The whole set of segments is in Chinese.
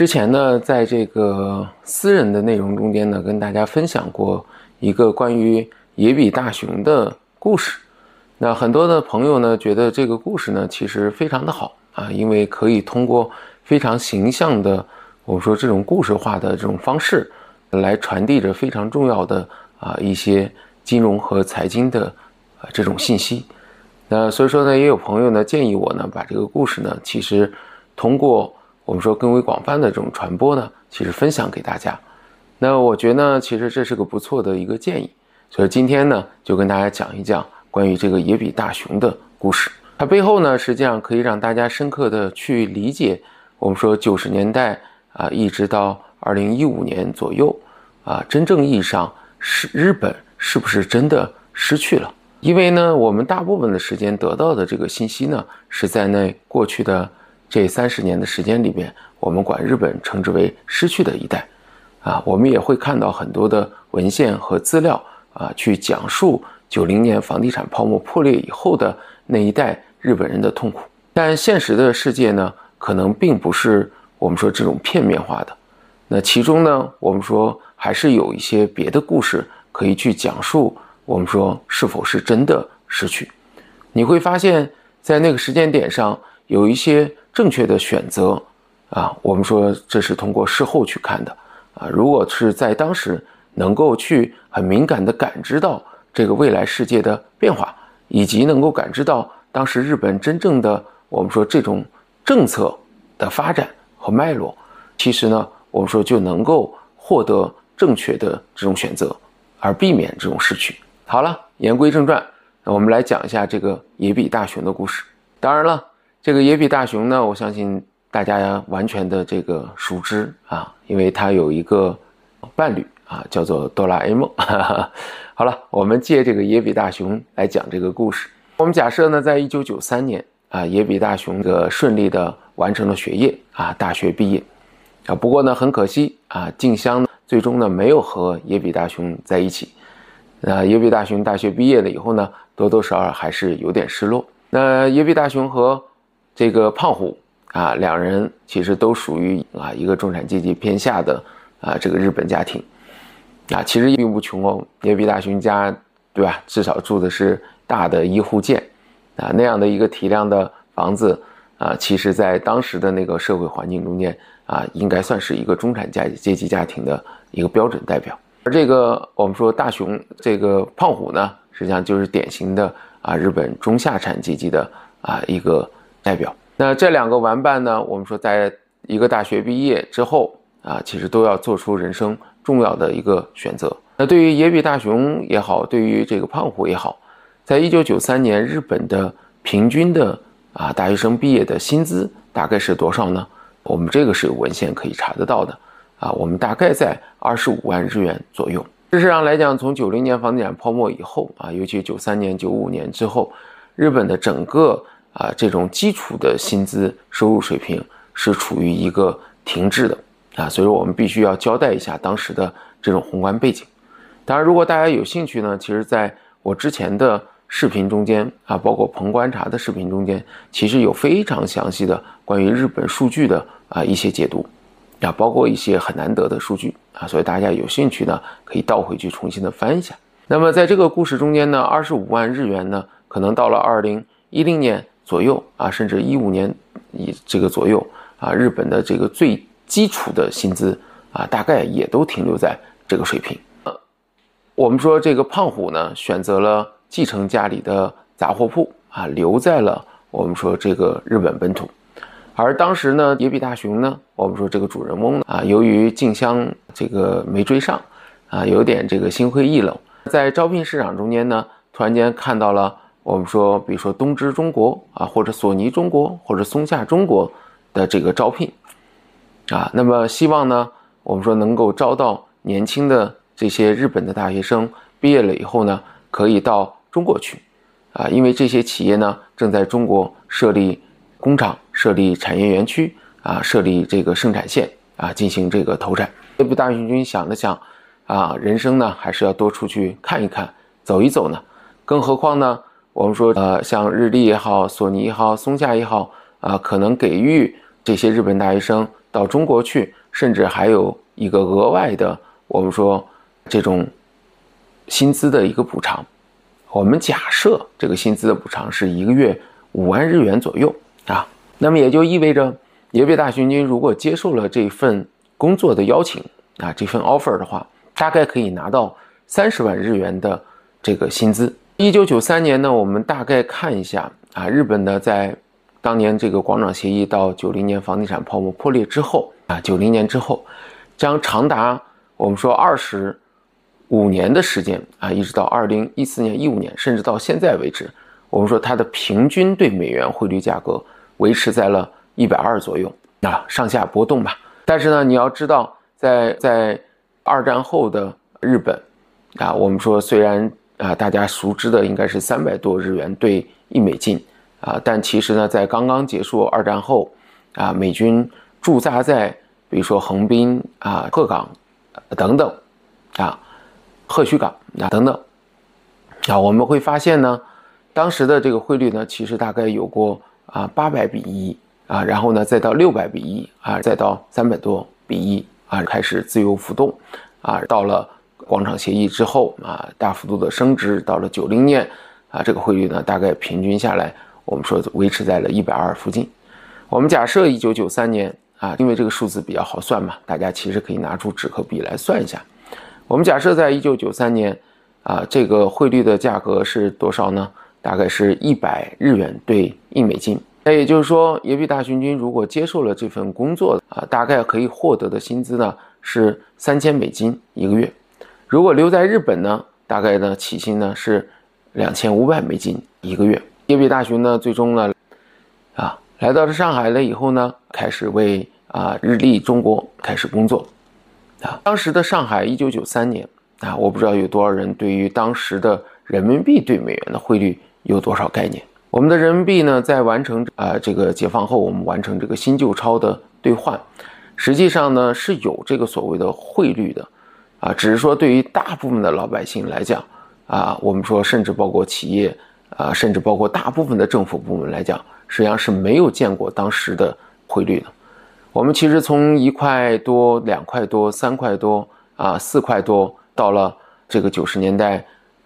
之前呢，在这个私人的内容中间呢，跟大家分享过一个关于野比大雄的故事。那很多的朋友呢，觉得这个故事呢，其实非常的好啊，因为可以通过非常形象的，我们说这种故事化的这种方式，来传递着非常重要的啊一些金融和财经的啊这种信息。那所以说呢，也有朋友呢建议我呢，把这个故事呢，其实通过我们说更为广泛的这种传播呢，其实分享给大家。那我觉得呢，其实这是个不错的一个建议。所以今天呢，就跟大家讲一讲。关于这个野比大雄的故事，它背后呢，实际上可以让大家深刻的去理解，我们说九十年代啊，一直到二零一五年左右啊，真正意义上是日本是不是真的失去了？因为呢，我们大部分的时间得到的这个信息呢，是在那过去的这三十年的时间里边，我们管日本称之为失去的一代，啊，我们也会看到很多的文献和资料啊，去讲述。九零年房地产泡沫破裂以后的那一代日本人的痛苦，但现实的世界呢，可能并不是我们说这种片面化的。那其中呢，我们说还是有一些别的故事可以去讲述。我们说是否是真的失去？你会发现在那个时间点上有一些正确的选择啊。我们说这是通过事后去看的啊。如果是在当时能够去很敏感的感知到。这个未来世界的变化，以及能够感知到当时日本真正的我们说这种政策的发展和脉络，其实呢，我们说就能够获得正确的这种选择，而避免这种失去。好了，言归正传，那我们来讲一下这个野比大雄的故事。当然了，这个野比大雄呢，我相信大家完全的这个熟知啊，因为他有一个伴侣。啊，叫做哆啦 A 梦。好了，我们借这个野比大雄来讲这个故事。我们假设呢，在一九九三年啊，野比大雄的顺利的完成了学业啊，大学毕业啊。不过呢，很可惜啊，静香最终呢没有和野比大雄在一起。那野比大雄大学毕业了以后呢，多多少少还是有点失落。那野比大雄和这个胖虎啊，两人其实都属于啊一个中产阶级偏下的啊这个日本家庭。啊，其实并不穷哦，野比大雄家，对吧？至少住的是大的一户建，啊，那样的一个体量的房子，啊，其实在当时的那个社会环境中间，啊，应该算是一个中产阶阶级家庭的一个标准代表。而这个我们说大雄这个胖虎呢，实际上就是典型的啊日本中下产阶级的啊一个代表。那这两个玩伴呢，我们说在一个大学毕业之后啊，其实都要做出人生。重要的一个选择。那对于野比大雄也好，对于这个胖虎也好，在一九九三年，日本的平均的啊大学生毕业的薪资大概是多少呢？我们这个是有文献可以查得到的啊，我们大概在二十五万日元左右。事实上来讲，从九零年房地产泡沫以后啊，尤其九三年、九五年之后，日本的整个啊这种基础的薪资收入水平是处于一个停滞的。啊，所以说我们必须要交代一下当时的这种宏观背景。当然，如果大家有兴趣呢，其实在我之前的视频中间啊，包括彭观察的视频中间，其实有非常详细的关于日本数据的啊一些解读，啊，包括一些很难得的数据啊，所以大家有兴趣呢，可以倒回去重新的翻一下。那么在这个故事中间呢，二十五万日元呢，可能到了二零一零年左右啊，甚至一五年以这个左右啊，日本的这个最基础的薪资啊，大概也都停留在这个水平。呃，我们说这个胖虎呢，选择了继承家里的杂货铺啊，留在了我们说这个日本本土。而当时呢，野比大雄呢，我们说这个主人翁呢啊，由于静香这个没追上啊，有点这个心灰意冷，在招聘市场中间呢，突然间看到了我们说，比如说东芝中国啊，或者索尼中国，或者松下中国的这个招聘。啊，那么希望呢，我们说能够招到年轻的这些日本的大学生，毕业了以后呢，可以到中国去，啊，因为这些企业呢正在中国设立工厂、设立产业园区啊，设立这个生产线啊，进行这个投产。这部大雄君想了想，啊，人生呢还是要多出去看一看、走一走呢，更何况呢，我们说呃，像日立也好、索尼也好、松下也好啊，可能给予这些日本大学生。到中国去，甚至还有一个额外的，我们说这种薪资的一个补偿。我们假设这个薪资的补偿是一个月五万日元左右啊，那么也就意味着野比大巡军如果接受了这份工作的邀请啊，这份 offer 的话，大概可以拿到三十万日元的这个薪资。一九九三年呢，我们大概看一下啊，日本呢在当年这个广场协议到九零年房地产泡沫破裂之后啊，九零年之后，将长达我们说二十。五年的时间啊，一直到二零一四年、一五年，甚至到现在为止，我们说它的平均对美元汇率价格维持在了一百二左右啊，上下波动吧。但是呢，你要知道，在在二战后的日本啊，我们说虽然啊，大家熟知的应该是三百多日元兑一美金啊，但其实呢，在刚刚结束二战后啊，美军驻扎在比如说横滨啊、鹤岗等等啊。鹤须港啊等等，啊，我们会发现呢，当时的这个汇率呢，其实大概有过啊八百比一啊，然后呢再到六百比一啊，再到三百多比一啊，开始自由浮动啊，到了广场协议之后啊，大幅度的升值，到了九零年啊，这个汇率呢大概平均下来，我们说维持在了一百二附近。我们假设一九九三年啊，因为这个数字比较好算嘛，大家其实可以拿出纸和笔来算一下。我们假设在一九九三年，啊，这个汇率的价格是多少呢？大概是一百日元兑一美金。那也就是说，野比大巡军如果接受了这份工作，啊，大概可以获得的薪资呢是三千美金一个月。如果留在日本呢，大概呢起薪呢是两千五百美金一个月。叶比大巡呢，最终呢，啊，来到了上海了以后呢，开始为啊日立中国开始工作。啊，当时的上海，一九九三年啊，我不知道有多少人对于当时的人民币对美元的汇率有多少概念。我们的人民币呢，在完成啊这个解放后，我们完成这个新旧钞的兑换，实际上呢是有这个所谓的汇率的，啊，只是说对于大部分的老百姓来讲，啊，我们说甚至包括企业啊，甚至包括大部分的政府部门来讲，实际上是没有见过当时的汇率的。我们其实从一块多、两块多、三块多啊、四块多，到了这个九十年代，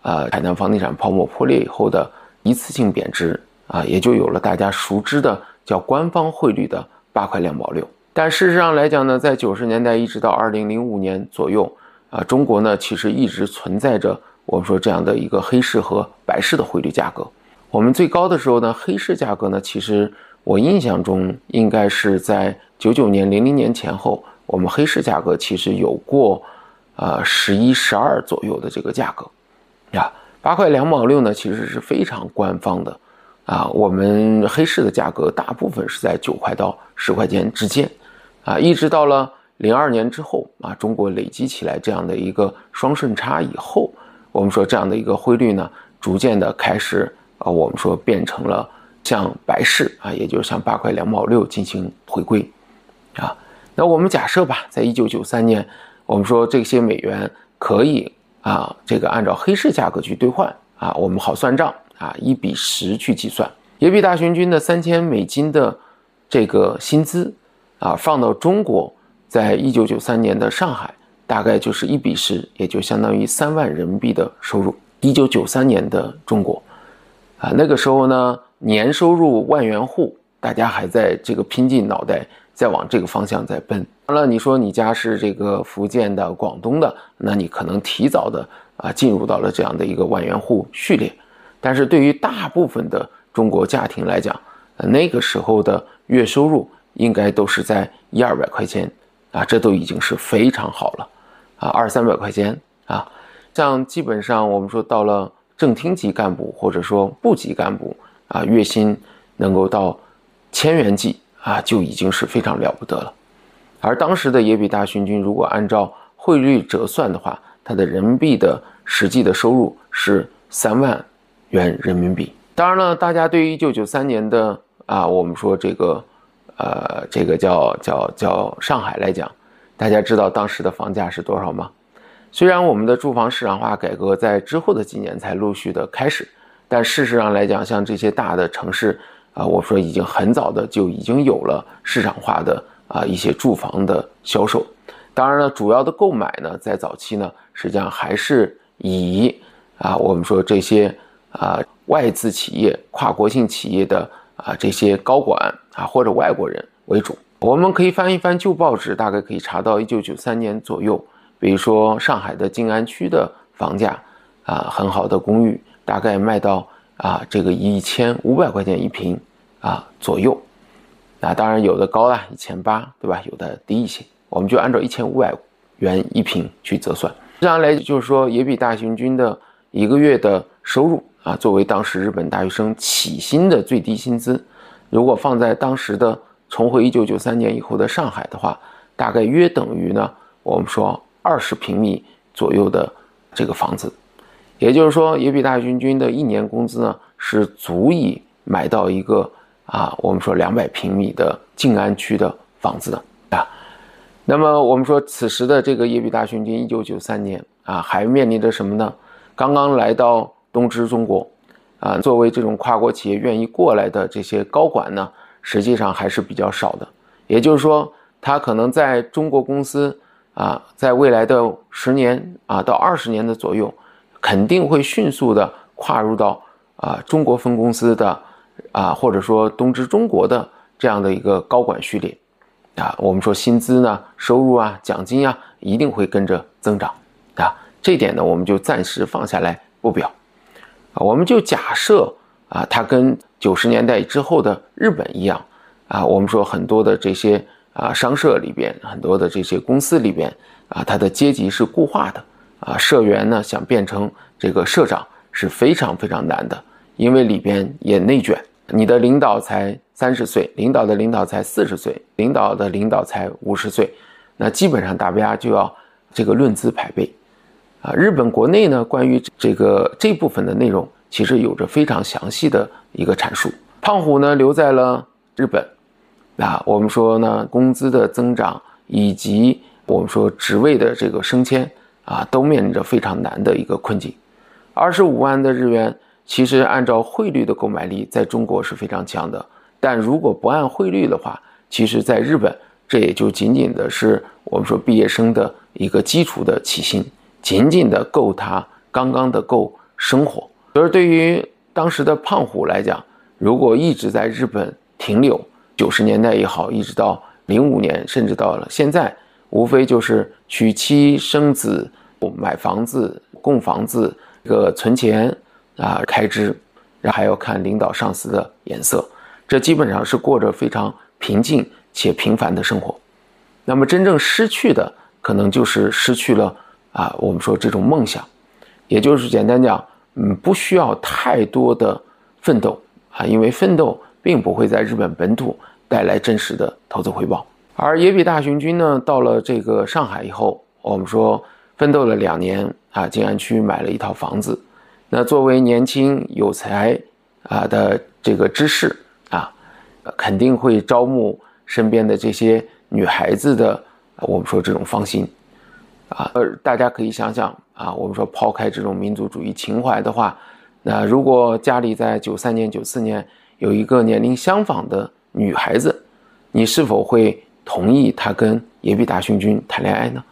啊，海南房地产泡沫破裂以后的一次性贬值啊，也就有了大家熟知的叫官方汇率的八块两毛六。但事实上来讲呢，在九十年代一直到二零零五年左右啊，中国呢其实一直存在着我们说这样的一个黑市和白市的汇率价格。我们最高的时候呢，黑市价格呢，其实我印象中应该是在。九九年、零零年前后，我们黑市价格其实有过，呃，十一、十二左右的这个价格，呀，八块两毛六呢，其实是非常官方的，啊，我们黑市的价格大部分是在九块到十块钱之间，啊，一直到了零二年之后，啊，中国累积起来这样的一个双顺差以后，我们说这样的一个汇率呢，逐渐的开始，啊，我们说变成了向白市啊，也就是向八块两毛六进行回归。啊，那我们假设吧，在一九九三年，我们说这些美元可以啊，这个按照黑市价格去兑换啊，我们好算账啊，一比十去计算，野比大巡军的三千美金的这个薪资啊，放到中国，在一九九三年的上海，大概就是一比十，也就相当于三万人民币的收入。一九九三年的中国，啊，那个时候呢，年收入万元户，大家还在这个拼尽脑袋。在往这个方向在奔，完了，你说你家是这个福建的、广东的，那你可能提早的啊进入到了这样的一个万元户序列。但是对于大部分的中国家庭来讲，那个时候的月收入应该都是在一二百块钱啊，这都已经是非常好了啊，二三百块钱啊，像基本上我们说到了正厅级干部或者说部级干部啊，月薪能够到千元计。啊，就已经是非常了不得了。而当时的野比大巡军，如果按照汇率折算的话，他的人民币的实际的收入是三万元人民币。当然了，大家对于一九九三年的啊，我们说这个，呃，这个叫叫叫上海来讲，大家知道当时的房价是多少吗？虽然我们的住房市场化改革在之后的几年才陆续的开始，但事实上来讲，像这些大的城市。啊，我说已经很早的就已经有了市场化的啊一些住房的销售。当然了，主要的购买呢，在早期呢，实际上还是以啊我们说这些啊外资企业、跨国性企业的啊这些高管啊或者外国人为主。我们可以翻一翻旧报纸，大概可以查到一九九三年左右，比如说上海的静安区的房价啊，很好的公寓，大概卖到啊这个一千五百块钱一平啊左右。那当然有的高了，一千八，对吧？有的低一些，我们就按照一千五百元一平去折算。这样来就是说，也比大行军的一个月的收入啊，作为当时日本大学生起薪的最低薪资，如果放在当时的。重回一九九三年以后的上海的话，大概约等于呢，我们说二十平米左右的这个房子，也就是说，野比大军军的一年工资呢是足以买到一个啊，我们说两百平米的静安区的房子的啊。那么我们说此时的这个野比大军军一九九三年啊，还面临着什么呢？刚刚来到东芝中国啊，作为这种跨国企业愿意过来的这些高管呢。实际上还是比较少的，也就是说，他可能在中国公司啊，在未来的十年啊到二十年的左右，肯定会迅速的跨入到啊中国分公司的啊，或者说东芝中国的这样的一个高管序列啊。我们说薪资呢、收入啊、奖金啊，一定会跟着增长啊。这点呢，我们就暂时放下来不表我们就假设。啊，它跟九十年代之后的日本一样，啊，我们说很多的这些啊商社里边，很多的这些公司里边，啊，它的阶级是固化的，啊，社员呢想变成这个社长是非常非常难的，因为里边也内卷，你的领导才三十岁，领导的领导才四十岁，领导的领导才五十岁，那基本上大家就要这个论资排辈，啊，日本国内呢关于这个这部分的内容。其实有着非常详细的一个阐述。胖虎呢留在了日本，啊，我们说呢，工资的增长以及我们说职位的这个升迁啊，都面临着非常难的一个困境。二十五万的日元，其实按照汇率的购买力，在中国是非常强的。但如果不按汇率的话，其实在日本，这也就仅仅的是我们说毕业生的一个基础的起薪，仅仅的够他刚刚的够生活。而对于当时的胖虎来讲，如果一直在日本停留，九十年代也好，一直到零五年，甚至到了现在，无非就是娶妻生子、买房子、供房子、这个存钱啊、开支，然后还要看领导上司的眼色，这基本上是过着非常平静且平凡的生活。那么真正失去的，可能就是失去了啊，我们说这种梦想，也就是简单讲。嗯，不需要太多的奋斗啊，因为奋斗并不会在日本本土带来真实的投资回报。而野比大雄君呢，到了这个上海以后，我们说奋斗了两年啊，静安区买了一套房子。那作为年轻有才啊的这个知识啊，肯定会招募身边的这些女孩子的，我们说这种芳心啊。呃，大家可以想想。啊，我们说抛开这种民族主义情怀的话，那如果家里在九三年、九四年有一个年龄相仿的女孩子，你是否会同意她跟野比大雄君谈恋爱呢？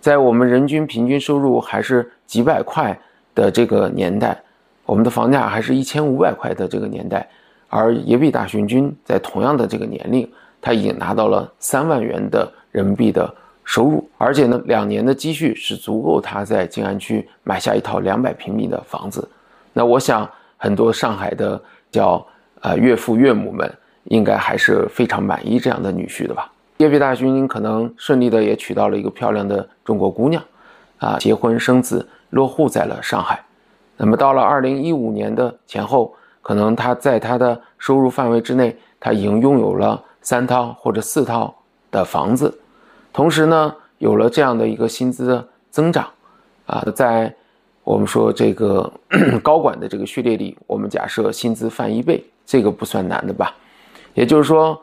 在我们人均平均收入还是几百块的这个年代，我们的房价还是一千五百块的这个年代，而野比大雄君在同样的这个年龄，他已经拿到了三万元的人民币的。收入，而且呢，两年的积蓄是足够他在静安区买下一套两百平米的房子。那我想，很多上海的叫呃岳父岳母们，应该还是非常满意这样的女婿的吧？叶比大军可能顺利的也娶到了一个漂亮的中国姑娘，啊，结婚生子，落户在了上海。那么到了二零一五年的前后，可能他在他的收入范围之内，他已经拥有了三套或者四套的房子。同时呢，有了这样的一个薪资增长，啊，在我们说这个 高管的这个序列里，我们假设薪资翻一倍，这个不算难的吧？也就是说，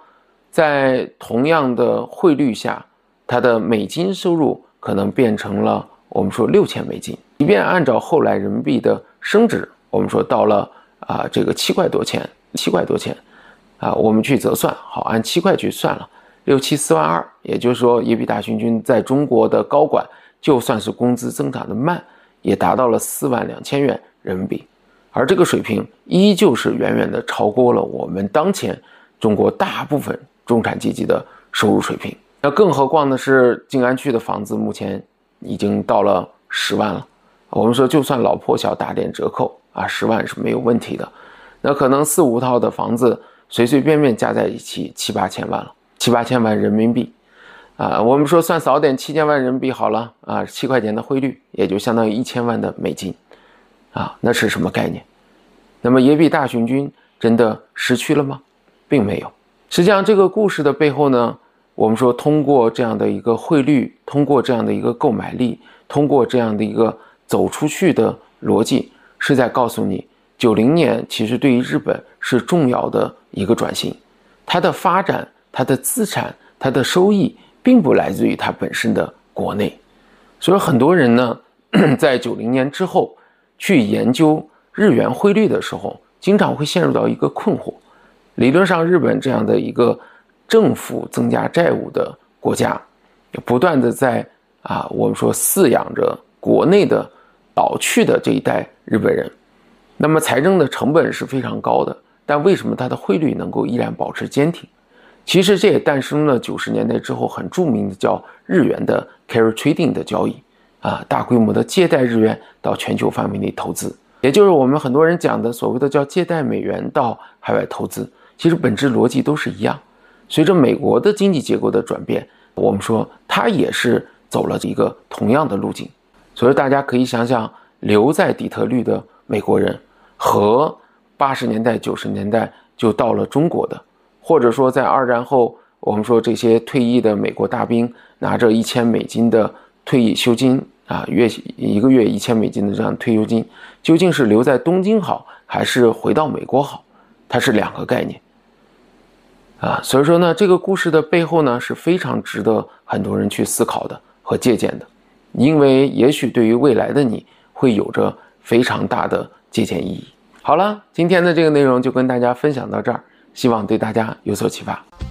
在同样的汇率下，他的美金收入可能变成了我们说六千美金。即便按照后来人民币的升值，我们说到了啊这个七块多钱，七块多钱，啊，我们去折算，好，按七块去算了。六七四万二，也就是说，野比大行军在中国的高管，就算是工资增长的慢，也达到了四万两千元人民币，而这个水平依旧是远远的超过了我们当前中国大部分中产阶级的收入水平。那更何况呢？是静安区的房子目前已经到了十万了。我们说，就算老破小打点折扣啊，十万是没有问题的。那可能四五套的房子随随便便加在一起七八千万了，七八千万人民币啊。我们说算少点，七千万人民币好了啊，七块钱的汇率也就相当于一千万的美金啊。那是什么概念？那么野比大行军真的失去了吗？并没有。实际上，这个故事的背后呢？我们说，通过这样的一个汇率，通过这样的一个购买力，通过这样的一个走出去的逻辑，是在告诉你，九零年其实对于日本是重要的一个转型，它的发展、它的资产、它的收益，并不来自于它本身的国内。所以很多人呢，在九零年之后去研究日元汇率的时候，经常会陷入到一个困惑。理论上，日本这样的一个。政府增加债务的国家，不断的在啊，我们说饲养着国内的老去的这一代日本人，那么财政的成本是非常高的，但为什么它的汇率能够依然保持坚挺？其实这也诞生了九十年代之后很著名的叫日元的 carry trading 的交易啊，大规模的借贷日元到全球范围内投资，也就是我们很多人讲的所谓的叫借贷美元到海外投资，其实本质逻辑都是一样。随着美国的经济结构的转变，我们说它也是走了一个同样的路径。所以大家可以想想，留在底特律的美国人和八十年代、九十年代就到了中国的，或者说在二战后，我们说这些退役的美国大兵拿着一千美金的退役休金啊，月一个月一千美金的这样退休金，究竟是留在东京好，还是回到美国好？它是两个概念。啊，所以说呢，这个故事的背后呢是非常值得很多人去思考的和借鉴的，因为也许对于未来的你会有着非常大的借鉴意义。好了，今天的这个内容就跟大家分享到这儿，希望对大家有所启发。